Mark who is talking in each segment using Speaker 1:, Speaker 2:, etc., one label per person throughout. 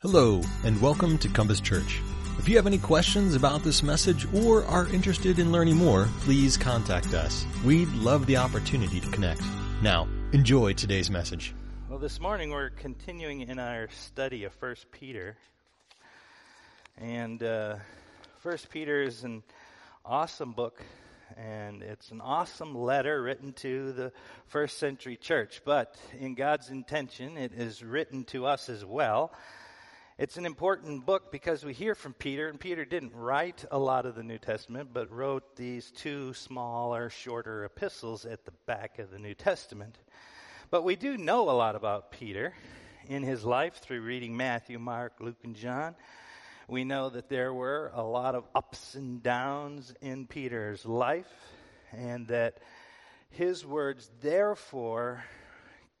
Speaker 1: Hello, and welcome to Compass Church. If you have any questions about this message or are interested in learning more, please contact us. We'd love the opportunity to connect. Now, enjoy today's message.
Speaker 2: Well, this morning we're continuing in our study of First Peter, and uh, First Peter is an awesome book, and it's an awesome letter written to the first century church. But in God's intention, it is written to us as well it's an important book because we hear from Peter, and Peter didn't write a lot of the New Testament, but wrote these two smaller, shorter epistles at the back of the New Testament. But we do know a lot about Peter in his life through reading Matthew, Mark, Luke, and John. We know that there were a lot of ups and downs in Peter's life, and that his words, therefore,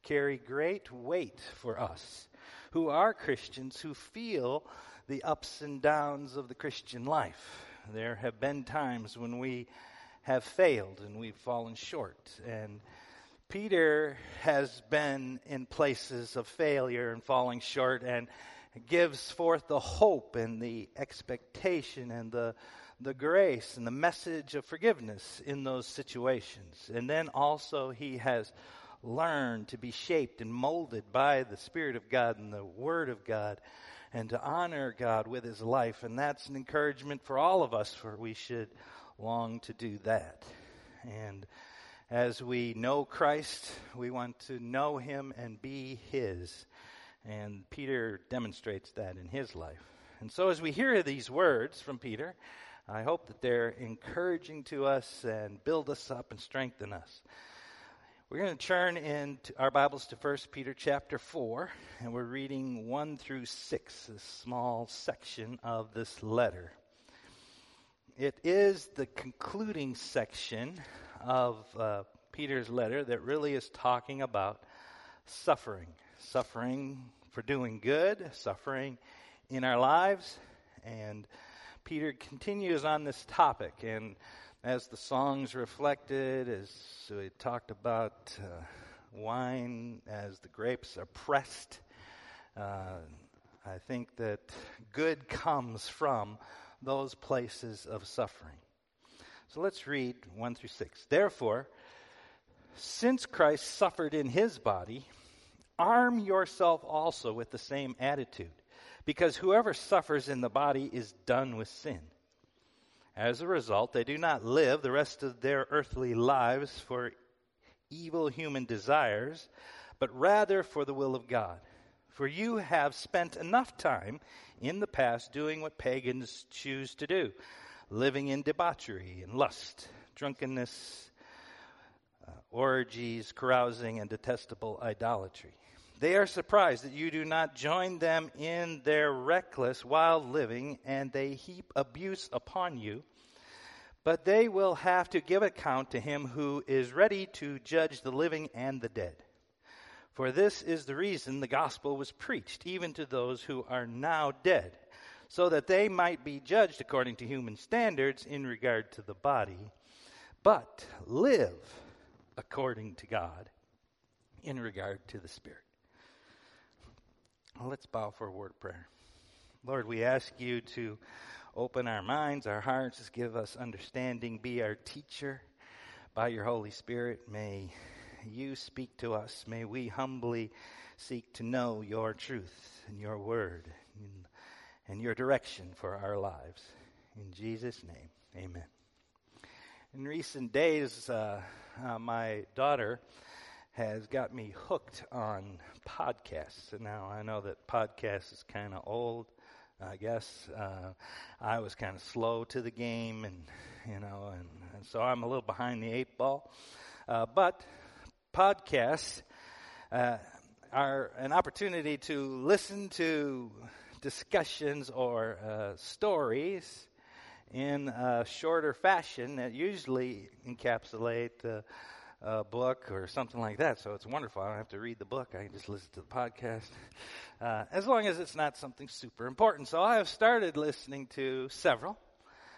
Speaker 2: carry great weight for us who are Christians who feel the ups and downs of the Christian life. There have been times when we have failed and we've fallen short. And Peter has been in places of failure and falling short and gives forth the hope and the expectation and the the grace and the message of forgiveness in those situations. And then also he has learn to be shaped and molded by the Spirit of God and the Word of God and to honor God with his life. And that's an encouragement for all of us, for we should long to do that. And as we know Christ, we want to know him and be his. And Peter demonstrates that in his life. And so as we hear these words from Peter, I hope that they're encouraging to us and build us up and strengthen us. We're going to turn in our Bibles to 1 Peter chapter 4, and we're reading 1 through 6, a small section of this letter. It is the concluding section of uh, Peter's letter that really is talking about suffering. Suffering for doing good, suffering in our lives. And Peter continues on this topic. And as the songs reflected, as we talked about uh, wine as the grapes are pressed, uh, I think that good comes from those places of suffering. So let's read 1 through 6. Therefore, since Christ suffered in his body, arm yourself also with the same attitude, because whoever suffers in the body is done with sin. As a result, they do not live the rest of their earthly lives for evil human desires, but rather for the will of God. For you have spent enough time in the past doing what pagans choose to do, living in debauchery and lust, drunkenness, uh, orgies, carousing, and detestable idolatry. They are surprised that you do not join them in their reckless, wild living, and they heap abuse upon you. But they will have to give account to him who is ready to judge the living and the dead. For this is the reason the gospel was preached, even to those who are now dead, so that they might be judged according to human standards in regard to the body, but live according to God in regard to the Spirit. Well, let's bow for a word of prayer. Lord, we ask you to open our minds, our hearts, give us understanding, be our teacher. By your Holy Spirit, may you speak to us. May we humbly seek to know your truth and your word and your direction for our lives. In Jesus' name, amen. In recent days, uh, uh, my daughter has got me hooked on podcasts. And now I know that podcasts is kind of old, I guess. Uh, I was kind of slow to the game, and you know, and, and, so I'm a little behind the eight ball. Uh, but podcasts uh, are an opportunity to listen to discussions or uh, stories in a shorter fashion that usually encapsulate a book or something like that. So it's wonderful. I don't have to read the book. I can just listen to the podcast. Uh, as long as it's not something super important. So I have started listening to several.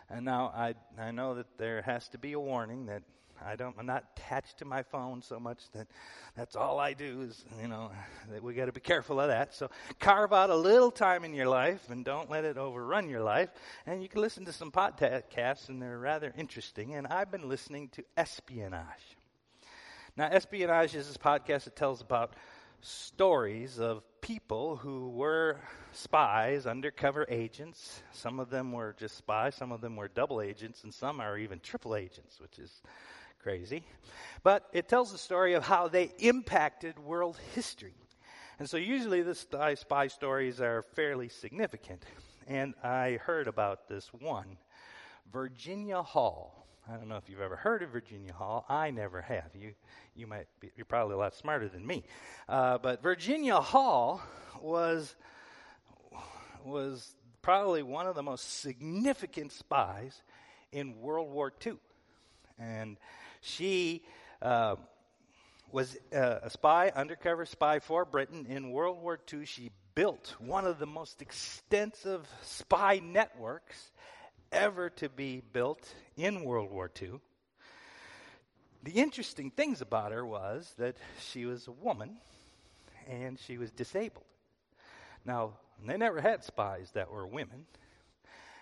Speaker 2: And now I, I know that there has to be a warning that I don't, I'm not attached to my phone so much that that's all I do is, you know, that we got to be careful of that. So carve out a little time in your life and don't let it overrun your life. And you can listen to some podcasts and they're rather interesting. And I've been listening to Espionage. Now, Espionage is this podcast that tells about stories of people who were spies, undercover agents. Some of them were just spies, some of them were double agents, and some are even triple agents, which is crazy. But it tells the story of how they impacted world history. And so usually the spy, spy stories are fairly significant. And I heard about this one Virginia Hall. I don't know if you've ever heard of Virginia Hall. I never have. You, you might be, you're probably a lot smarter than me. Uh, but Virginia Hall was, was probably one of the most significant spies in World War II. And she uh, was uh, a spy, undercover spy for Britain in World War II. She built one of the most extensive spy networks ever to be built in World War II. The interesting things about her was that she was a woman and she was disabled. Now, they never had spies that were women,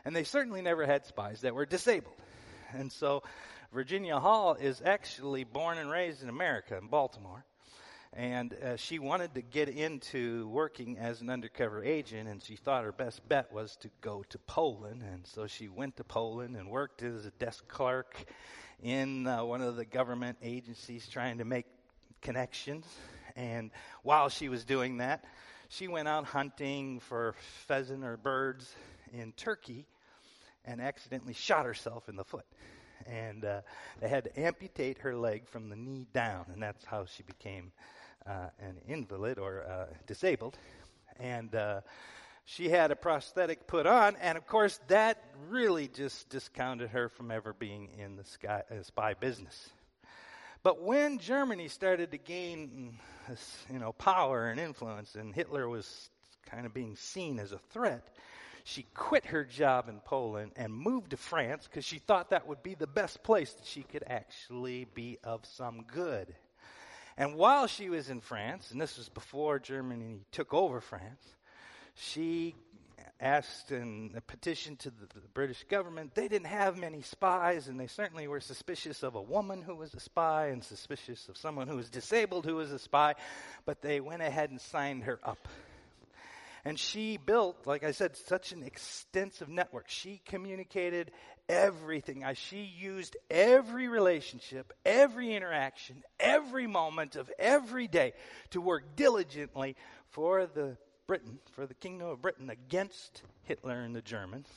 Speaker 2: and they certainly never had spies that were disabled. And so Virginia Hall is actually born and raised in America, in Baltimore. And uh, she wanted to get into working as an undercover agent, and she thought her best bet was to go to Poland. And so she went to Poland and worked as a desk clerk in uh, one of the government agencies trying to make connections. And while she was doing that, she went out hunting for pheasant or birds in Turkey and accidentally shot herself in the foot and uh, they had to amputate her leg from the knee down, and that's how she became uh, an invalid or uh, disabled. And uh, she had a prosthetic put on, and of course, that really just discounted her from ever being in the sky, uh, spy business. But when Germany started to gain, you know, power and influence, and Hitler was kind of being seen as a threat, she quit her job in Poland and moved to France because she thought that would be the best place that she could actually be of some good. And while she was in France, and this was before Germany took over France, she asked in a petition to the, the, British government. They didn't have many spies, and they certainly were suspicious of a woman who was a spy and suspicious of someone who was disabled who was a spy, but they went ahead and signed her up. And she built, like I said, such an extensive network. She communicated everything. She used every relationship, every interaction, every moment of every day to work diligently for the Britain, for the kingdom of Britain against Hitler and the Germans.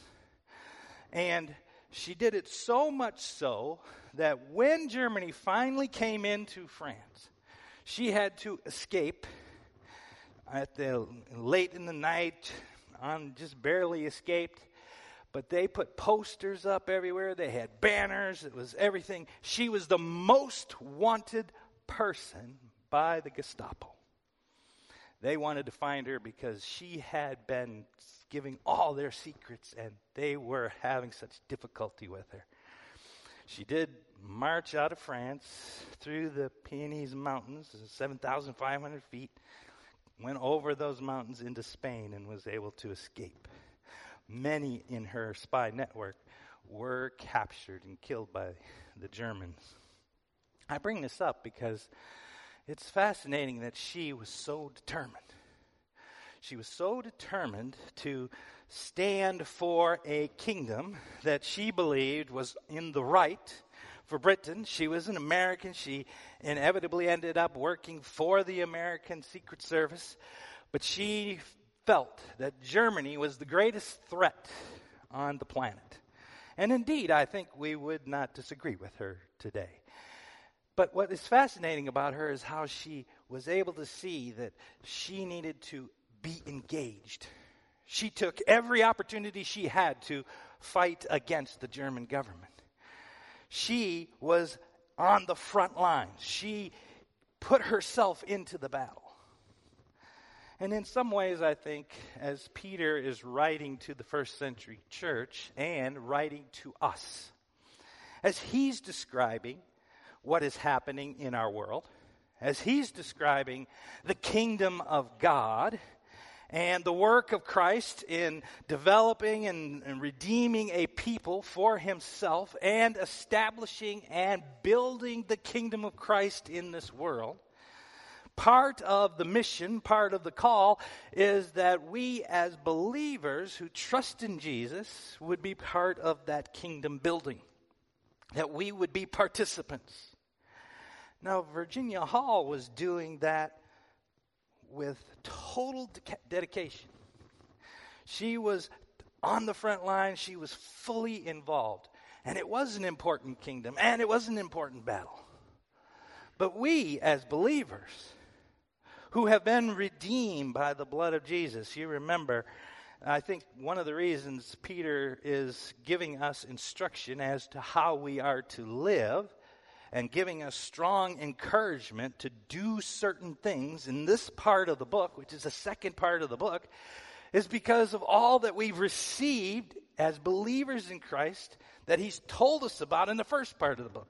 Speaker 2: And she did it so much so that when Germany finally came into France, she had to escape at the late in the night, on just barely escaped. But they put posters up everywhere. They had banners. It was everything. She was the most wanted person by the Gestapo. They wanted to find her because she had been giving all their secrets and they were having such difficulty with her. She did march out of France through the Pyrenees Mountains, 7,500 feet, went over those mountains into Spain and was able to escape. Many in her spy network were captured and killed by the Germans. I bring this up because it's fascinating that she was so determined. She was so determined to stand for a kingdom that she believed was in the right for Britain. She was an American. She inevitably ended up working for the American Secret Service. But she felt that Germany was the greatest threat on the planet. And indeed, I think we would not disagree with her today. But what is fascinating about her is how she was able to see that she needed to be engaged. She took every opportunity she had to fight against the German government she was on the front lines. She put herself into the battle. And in some ways, I think, as Peter is writing to the first century church and writing to us, as he's describing what is happening in our world, as he's describing the kingdom of God and the work of Christ in developing and, and, redeeming a people for himself and establishing and building the kingdom of Christ in this world. Part of the mission, part of the call, is that we as believers who trust in Jesus would be part of that kingdom building, that we would be participants. Now, Virginia Hall was doing that with total de- dedication. She was on the front line, she was fully involved. And it was an important kingdom, and it was an important battle. But we, as believers, who have been redeemed by the blood of Jesus, you remember, I think one of the reasons Peter is giving us instruction as to how we are to live and giving us strong encouragement to do certain things in this part of the book, which is the second part of the book, is because of all that we've received as believers in Christ that He's told us about in the first part of the book.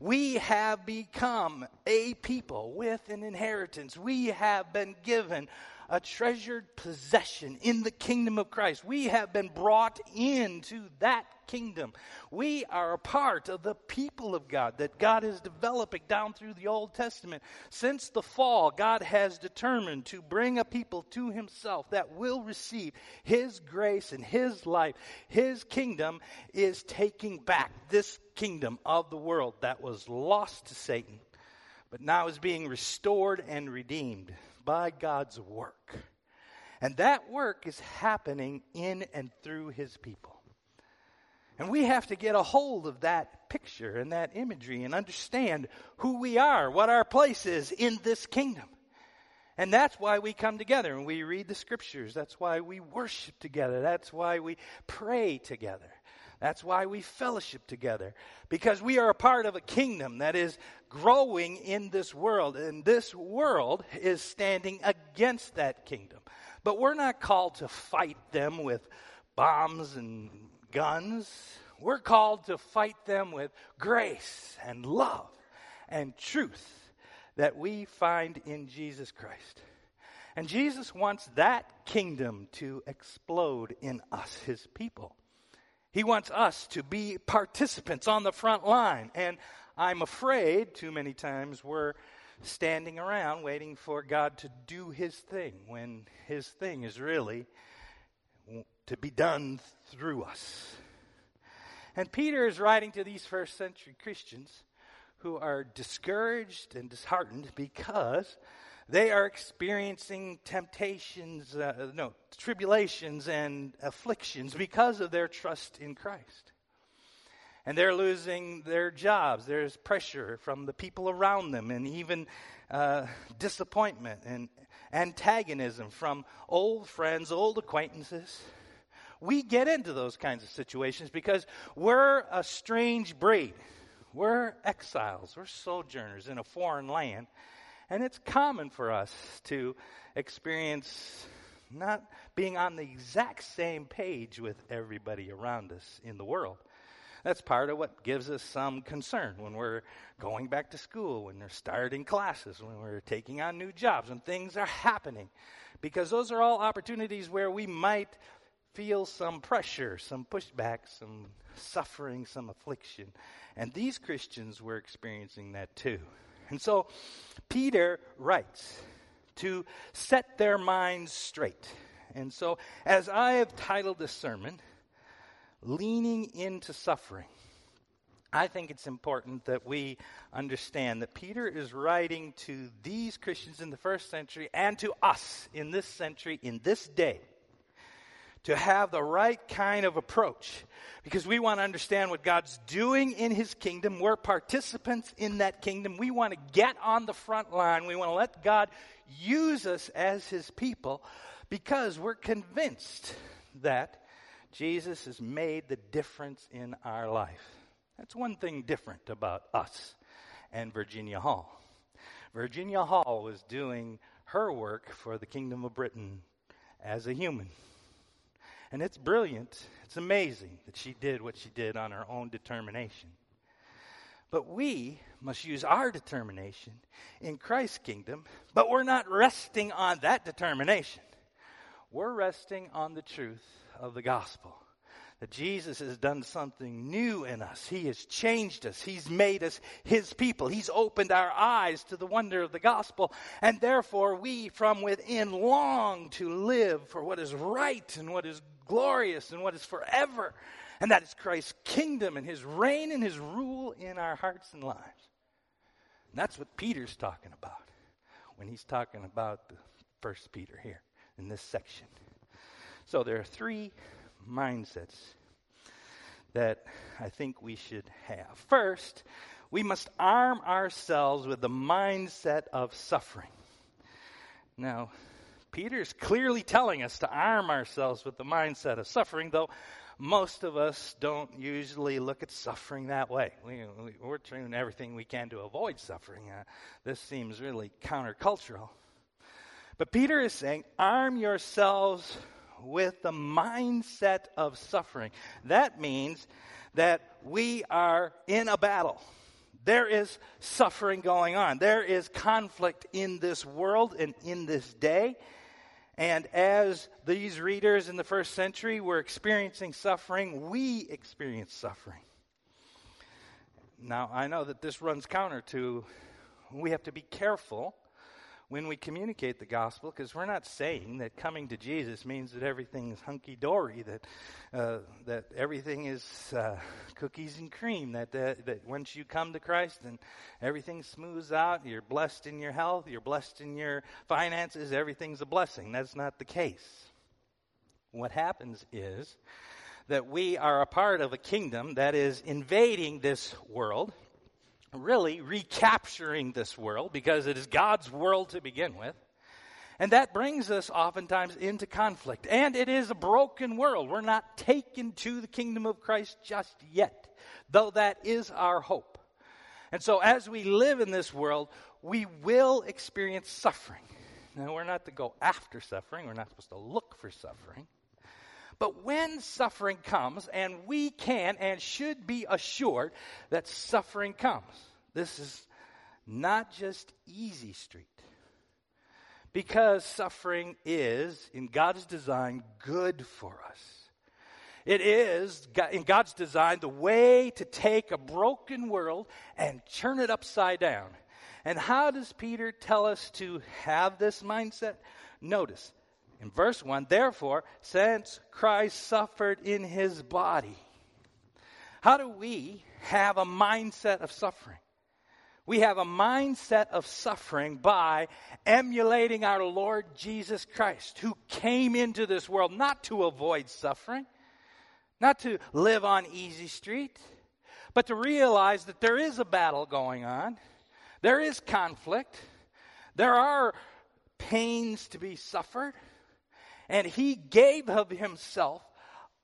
Speaker 2: We have become a people with an inheritance. We have been given a treasured possession in the kingdom of Christ. We have been brought into that kingdom. We are a part of the people of God that God is developing down through the Old Testament. Since the fall, God has determined to bring a people to Himself that will receive His grace and His life. His kingdom is taking back this kingdom of the world that was lost to Satan, but now is being restored and redeemed by God's work. And that work is happening in and through His people. And we have to get a hold of that picture and that imagery and understand who we are, what our place is in this kingdom. And that's why we come together and we read the scriptures. That's why we worship together. That's why we pray together. That's why we fellowship together. Because we are a part of a kingdom that is growing in this world. And this world is standing against that kingdom. But we're not called to fight them with bombs and guns. We're called to fight them with grace and love and truth that we find in Jesus Christ. And Jesus wants that kingdom to explode in us, his people. He wants us to be participants on the front line. And I'm afraid too many times we're standing around waiting for God to do his thing when his thing is really to be done through us. And Peter is writing to these first century Christians who are discouraged and disheartened because they are experiencing temptations, uh, no, tribulations and afflictions because of their trust in Christ. And they're losing their jobs. There's pressure from the people around them, and even uh, disappointment and antagonism from old friends, old acquaintances we get into those kinds of situations because we're a strange breed. We're exiles, we're sojourners in a foreign land. And it's common for us to experience not being on the exact same page with everybody around us in the world. That's part of what gives us some concern when we're going back to school, when they're starting classes, when we're taking on new jobs, when things are happening. Because those are all opportunities where we might feel some pressure, some pushback, some suffering, some affliction. And these Christians were experiencing that too. And so Peter writes to set their minds straight. And so, as I have titled this sermon, Leaning into Suffering, I think it's important that we understand that Peter is writing to these Christians in the first century and to us in this century, in this day to have the right kind of approach because we want to understand what God's doing in His kingdom. We're participants in that kingdom. We want to get on the front line. We want to let God use us as His people because we're convinced that Jesus has made the difference in our life. That's one thing different about us and Virginia Hall. Virginia Hall was doing her work for the Kingdom of Britain as a human. And it's brilliant. It's amazing that she did what she did on her own determination. But we must use our determination in Christ's kingdom, but we're not resting on that determination. We're resting on the truth of the gospel that Jesus has done something new in us. He has changed us. He's made us His people. He's opened our eyes to the wonder of the gospel. And therefore, we from within long to live for what is right and what is glorious and what is forever. And that is Christ's kingdom and His reign and His rule in our hearts and lives. And that's what Peter's talking about when he's talking about the first Peter here in this section. So there are three mindsets that I think we should have. First, we must arm ourselves with the mindset of suffering. Now, Peter's clearly telling us to arm ourselves with the mindset of suffering, though most of us don't usually look at suffering that way. We, are doing everything we can to avoid suffering. Uh, this seems really countercultural. But Peter is saying, arm yourselves with the mindset of suffering. That means that we are in a battle. There is suffering going on. There is conflict in this world and in this day. And as these readers in the first century were experiencing suffering, we experience suffering. Now, I know that this runs counter to we have to be careful when we communicate the gospel because we're not saying that coming to Jesus means that everything is hunky dory, that uh, that everything is uh, cookies and cream, that, uh, that once you come to Christ and everything smooths out, you're blessed in your health, you're blessed in your finances, everything's a blessing. That's not the case. What happens is that we are a part of a kingdom that is invading this world really recapturing this world because it is God's world to begin with. And that brings us oftentimes into conflict. And it is a broken world. We're not taken to the kingdom of Christ just yet, though that is our hope. And so as we live in this world, we will experience suffering. Now, we're not to go after suffering, we're not supposed to look for suffering. But when suffering comes, and we can and should be assured that suffering comes, this is not just easy street. Because suffering is, in God's design, good for us. It is, in God's design, the way to take a broken world and turn it upside down. And how does Peter tell us to have this mindset? Notice, in verse 1, therefore, since Christ suffered in his body, how do we have a mindset of suffering? We have a mindset of suffering by emulating our Lord Jesus Christ, who came into this world not to avoid suffering, not to live on easy street, but to realize that there is a battle going on, there is conflict, there are pains to be suffered. And he gave of himself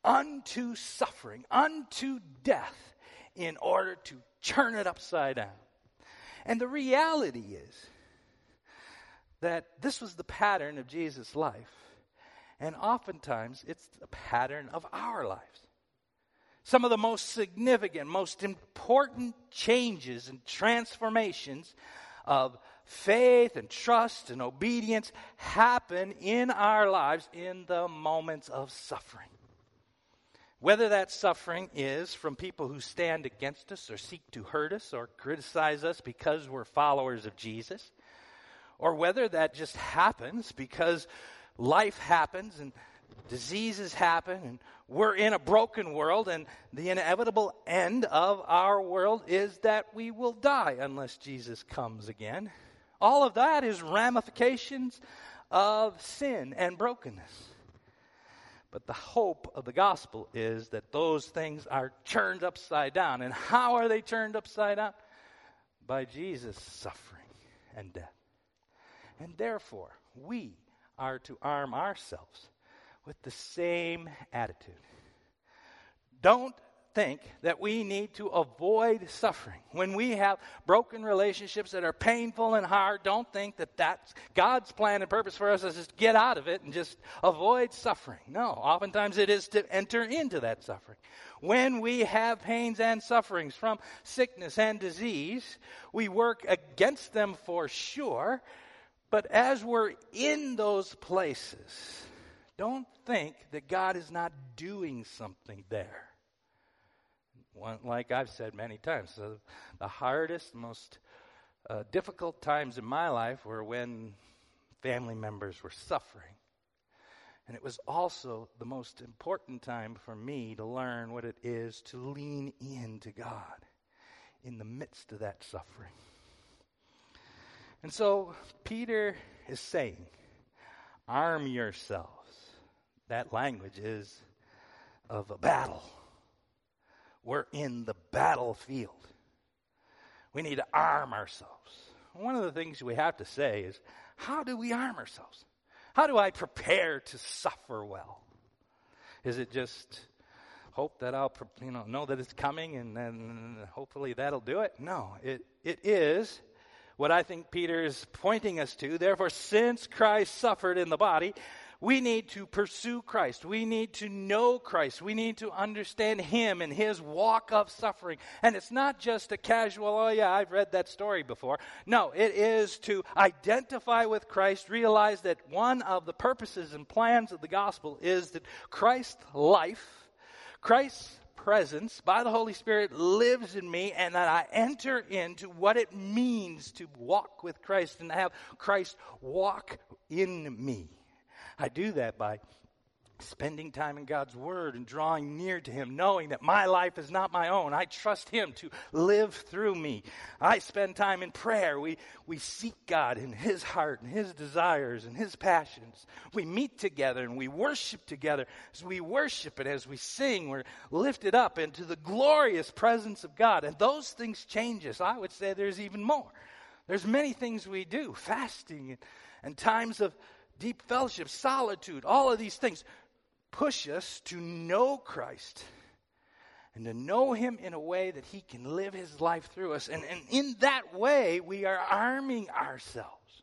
Speaker 2: unto suffering, unto death, in order to turn it upside down. And the reality is that this was the pattern of Jesus' life. And oftentimes, it's a pattern of our lives. Some of the most significant, most important changes and transformations of faith and trust and obedience happen in our lives in the moments of suffering. Whether that suffering is from people who stand against us or seek to hurt us or criticize us because we're followers of Jesus, or whether that just happens because life happens and diseases happen and we're in a broken world and the inevitable end of our world is that we will die unless Jesus comes again. All of that is ramifications of sin and brokenness. But the hope of the gospel is that those things are turned upside down. And how are they turned upside down? By Jesus' suffering and death. And therefore, we are to arm ourselves with the same attitude. Don't think that we need to avoid suffering. When we have broken relationships that are painful and hard, don't think that that's God's plan and purpose for us is just get out of it and just avoid suffering. No, oftentimes it is to enter into that suffering. When we have pains and sufferings from sickness and disease, we work against them for sure. But as we're in those places, don't think that God is not doing something there. One, like I've said many times, the, hardest, most uh, difficult times in my life were when family members were suffering. And it was also the most important time for me to learn what it is to lean into God in the midst of that suffering. And so Peter is saying, arm yourselves. That language is of a battle. We're in the battlefield. We need to arm ourselves. One of the things we have to say is, how do we arm ourselves? How do I prepare to suffer well? Is it just hope that I'll you know know that it's coming and then hopefully that'll do it? No, it it is what I think Peter is pointing us to. Therefore, since Christ suffered in the body, we need to pursue Christ. We need to know Christ. We need to understand Him and His walk of suffering. And it's not just a casual, oh yeah, I've read that story before. No, it is to identify with Christ, realize that one of the purposes and plans of the gospel is that Christ's life, Christ's presence by the Holy Spirit lives in me and that I enter into what it means to walk with Christ and have Christ walk in me. I do that by spending time in God's Word and drawing near to Him, knowing that my life is not my own. I trust Him to live through me. I spend time in prayer. We, we seek God in His heart and His desires and His passions. We meet together and we worship together. As we worship and as we sing, we're lifted up into the glorious presence of God. And those things change us. I would say there's even more. There's many things we do, fasting and, and times of deep fellowship, solitude, all of these things push us to know Christ and to know Him in a way that He can live His life through us. And, and in that way, we are arming ourselves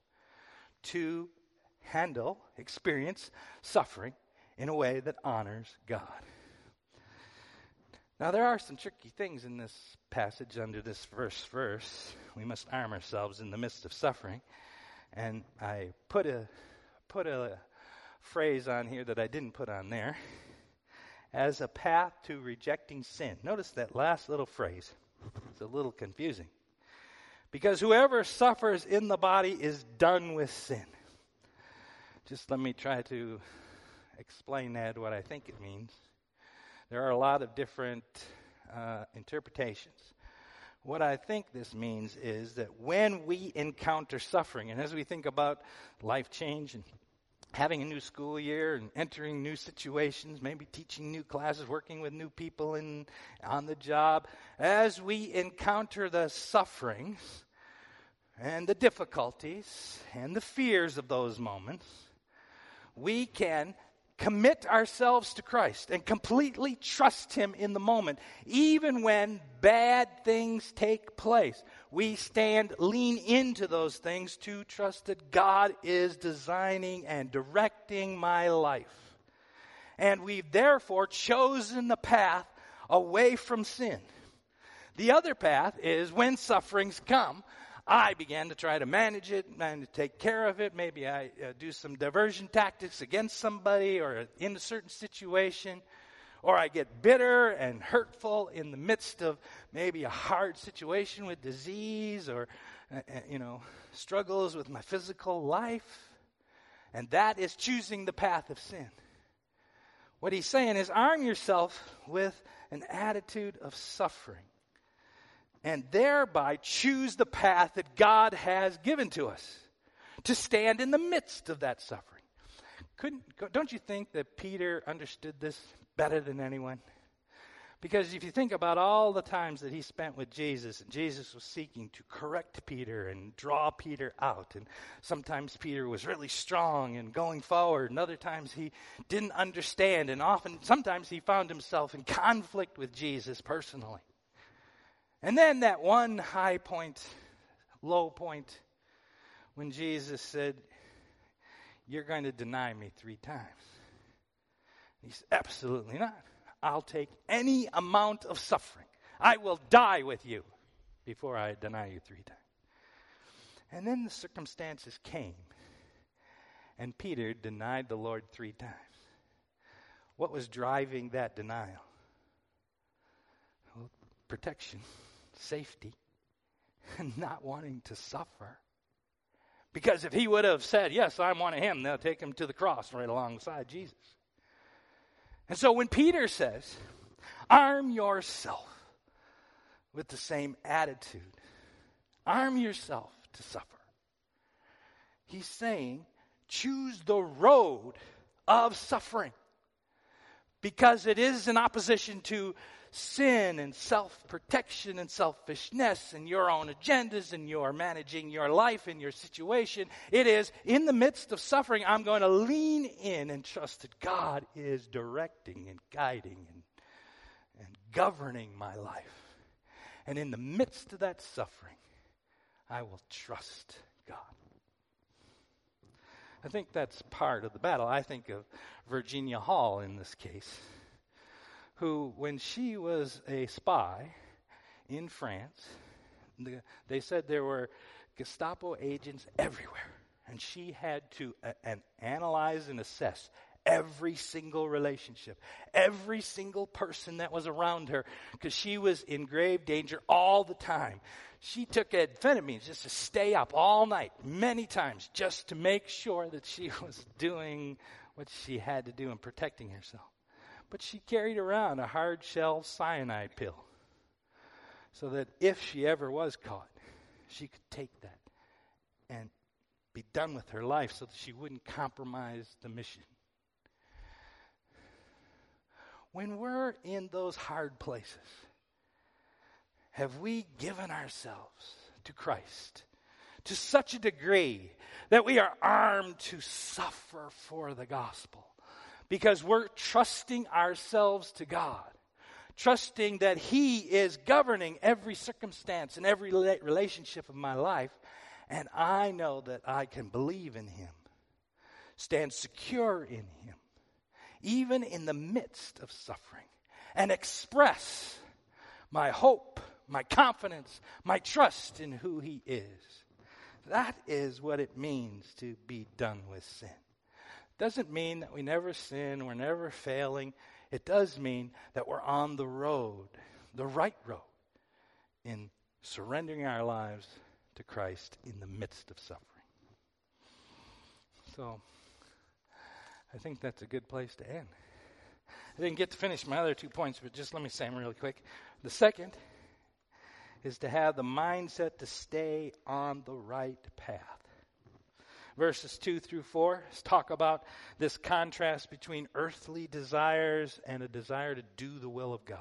Speaker 2: to handle, experience suffering in a way that honors God. Now, there are some tricky things in this passage under this first verse. We must arm ourselves in the midst of suffering. And I put a put a phrase on here that I didn't put on there as a path to rejecting sin. Notice that last little phrase. It's a little confusing. Because whoever suffers in the body is done with sin. Just let me try to explain that, what I think it means. There are a lot of different uh, interpretations. What I think this means is that when we encounter suffering, and as we think about life change and having a new school year and entering new situations, maybe teaching new classes, working with new people in, on the job, as we encounter the sufferings and the difficulties and the fears of those moments, we can commit ourselves to Christ and completely trust Him in the moment, even when bad things take place. We stand, lean into those things to trust that God is designing and directing my life. And we've therefore chosen the path away from sin. The other path is when sufferings come, I began to try to manage it and to take care of it. Maybe I uh, do some diversion tactics against somebody or in a certain situation. Or I get bitter and hurtful in the midst of maybe a hard situation with disease or, uh, uh you know, struggles with my physical life. And that is choosing the path of sin. What he's saying is arm yourself with an attitude of suffering and thereby choose the path that God has given to us to stand in the midst of that suffering. Couldn't, don't you think that Peter understood this better than anyone? Because if you think about all the times that he spent with Jesus, and Jesus was seeking to correct Peter and draw Peter out, and sometimes Peter was really strong and going forward, and other times he didn't understand, and often, sometimes he found himself in conflict with Jesus personally. And then that one high point, low point, when Jesus said, You're going to deny me three times. He said, Absolutely not. I'll take any amount of suffering. I will die with you before I deny you three times. And then the circumstances came, and Peter denied the Lord three times. What was driving that denial? Well, protection, safety, and not wanting to suffer. Because if he would have said, Yes, I'm one of him, they'll take him to the cross right alongside Jesus. And so when Peter says, arm yourself with the same attitude, arm yourself to suffer, he's saying, choose the road of suffering because it is in opposition to sin and self protection and selfishness and your own agendas and your managing your life and your situation. It is in the midst of suffering, I'm going to lean in and trust that God is directing and guiding and, and governing my life. And in the midst of that suffering, I will trust God. I think that's part of the battle. I think of Virginia Hall in this case who, when she was a spy in France, the, they said there were Gestapo agents everywhere. And she had to uh, and analyze and assess every single relationship, every single person that was around her, because she was in grave danger all the time. She took amphetamines just to stay up all night, many times, just to make sure that she was doing what she had to do in protecting herself but she carried around a hard shell cyanide pill so that if she ever was caught, she could take that and be done with her life so that she wouldn't compromise the mission. When we're in those hard places, have we given ourselves to Christ to such a degree that we are armed to suffer for the gospel? Because we're trusting ourselves to God, trusting that He is governing every circumstance and every relationship of my life, and I know that I can believe in Him, stand secure in Him, even in the midst of suffering, and express my hope, my confidence, my trust in who He is. That is what it means to be done with sin. Doesn't mean that we never sin, we're never failing. It does mean that we're on the road, the right road, in surrendering our lives to Christ in the midst of suffering. So, I think that's a good place to end. I didn't get to finish my other two points, but just let me say them really quick. The second is to have the mindset to stay on the right path verses 2 through 4 talk about this contrast between earthly desires and a desire to do the will of God.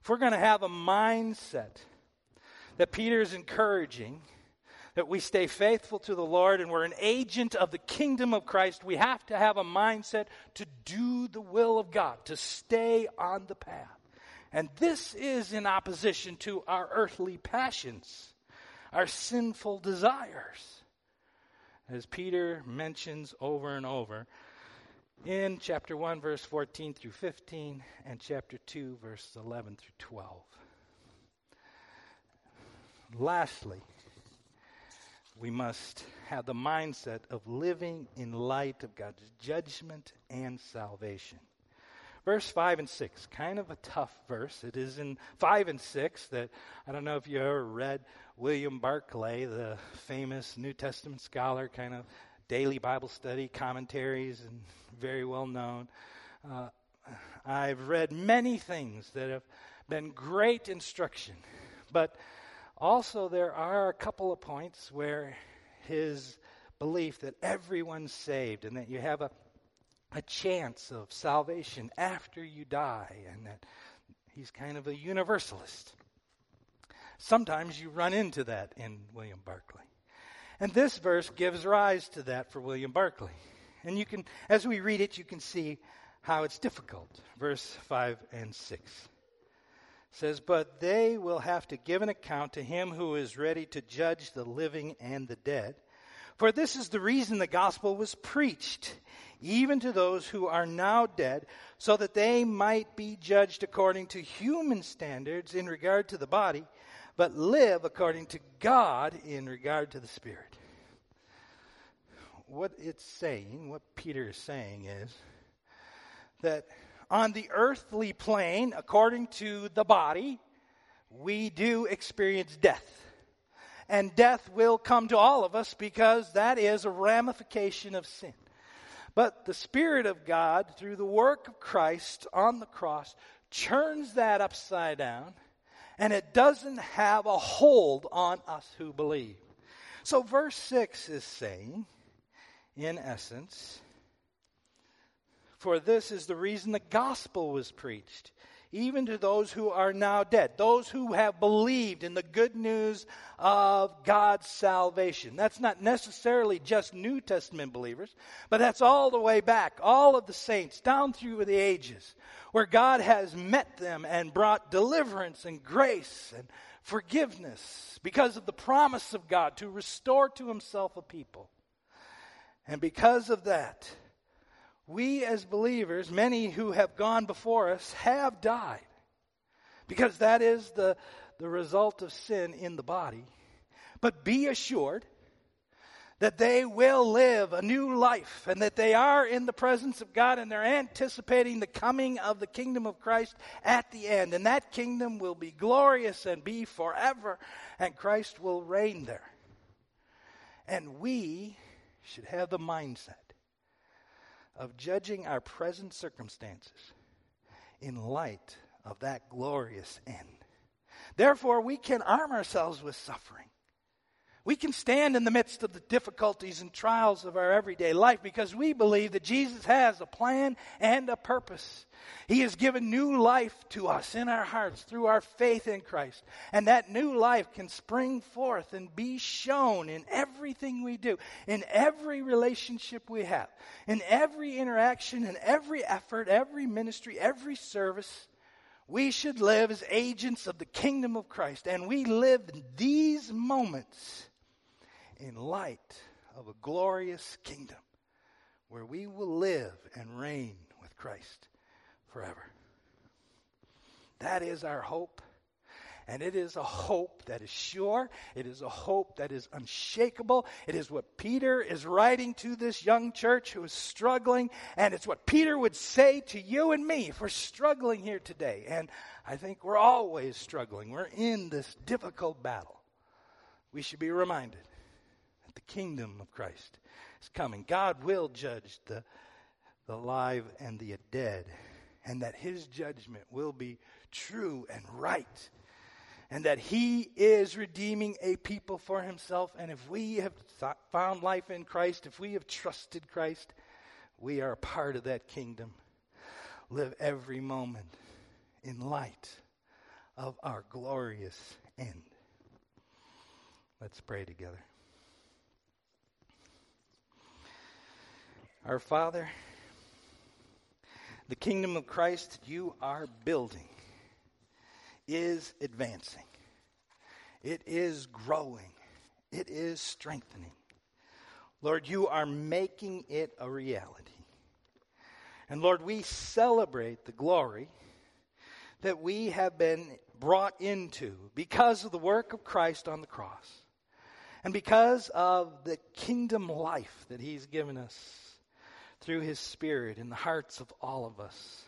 Speaker 2: If we're going to have a mindset that Peter is encouraging, that we stay faithful to the Lord and we're an agent of the kingdom of Christ, we have to have a mindset to do the will of God, to stay on the path. And this is in opposition to our earthly passions, our sinful desires as Peter mentions over and over in chapter 1, verse 14 through 15, and chapter 2, verses 11 through 12. Lastly, we must have the mindset of living in light of God's judgment and salvation. Verse 5 and 6, kind of a tough verse. It is in 5 and 6 that I don't know if you ever read William Barclay, the famous New Testament scholar, kind of daily Bible study commentaries, and very well known. Uh, I've read many things that have been great instruction, but also there are a couple of points where his belief that everyone's saved and that you have a a chance of salvation after you die, and that He's kind of a universalist. Sometimes you run into that in William Barclay. And this verse gives rise to that for William Barclay. And you can, as we read it, you can see how it's difficult. Verse 5 and 6 says, But they will have to give an account to him who is ready to judge the living and the dead. For this is the reason the gospel was preached, even to those who are now dead, so that they might be judged according to human standards in regard to the body, but live according to God in regard to the spirit. What it's saying, what Peter is saying is that on the earthly plane, according to the body, we do experience death. And death will come to all of us because that is a ramification of sin. But the Spirit of God, through the work of Christ on the cross, turns that upside down, and it doesn't have a hold on us who believe. So, verse 6 is saying, in essence, for this is the reason the gospel was preached, even to those who are now dead, those who have believed in the good news of God's salvation. That's not necessarily just New Testament believers, but that's all the way back, all of the saints down through the ages, where God has met them and brought deliverance and grace and forgiveness because of the promise of God to restore to himself a people. And because of that, we as believers, many who have gone before us, have died. Because that is the, the result of sin in the body. But be assured that they will live a new life and that they are in the presence of God and they're anticipating the coming of the kingdom of Christ at the end. And that kingdom will be glorious and be forever, and Christ will reign there. And we should have the mindset of judging our present circumstances in light of that glorious end. Therefore, we can arm ourselves with suffering. We can stand in the midst of the difficulties and trials of our everyday life because we believe that Jesus has a plan and a purpose. He has given new life to us in our hearts through our faith in Christ. And that new life can spring forth and be shown in everything we do, in every relationship we have, in every interaction, in every effort, every ministry, every service. We should live as agents of the kingdom of Christ. And we live in these moments in light of a glorious kingdom where we will live and reign with Christ forever. That is our hope. And it is a hope that is sure. It is a hope that is unshakable. It is what Peter is writing to this young church who is struggling. And it's what Peter would say to you and me if we're struggling here today. And I think we're always struggling. We're in this difficult battle. We should be reminded the kingdom of Christ is coming. God will judge the, the alive and the dead, and that his judgment will be true and right. And that he is redeeming a people for himself. And if we have th- found life in Christ, if we have trusted Christ, we are a part of that kingdom. Live every moment in light of our glorious end. Let's pray together. Our Father, the kingdom of Christ you are building is advancing. It is growing. It is strengthening. Lord, you are making it a reality. And Lord, we celebrate the glory that we have been brought into because of the work of Christ on the cross and because of the kingdom life that He's given us through His Spirit in the hearts of all of us.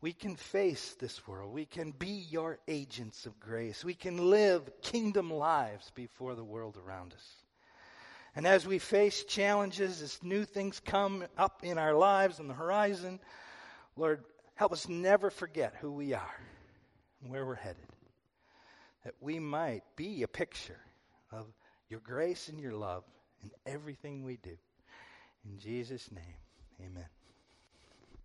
Speaker 2: We can face this world. We can be your agents of grace. We can live kingdom lives before the world around us. And as we face challenges, as new things come up in our lives on the horizon, Lord, help us never forget who we are and where we're headed. That we might be a picture of your grace and your love in everything we do. In Jesus' name. Amen.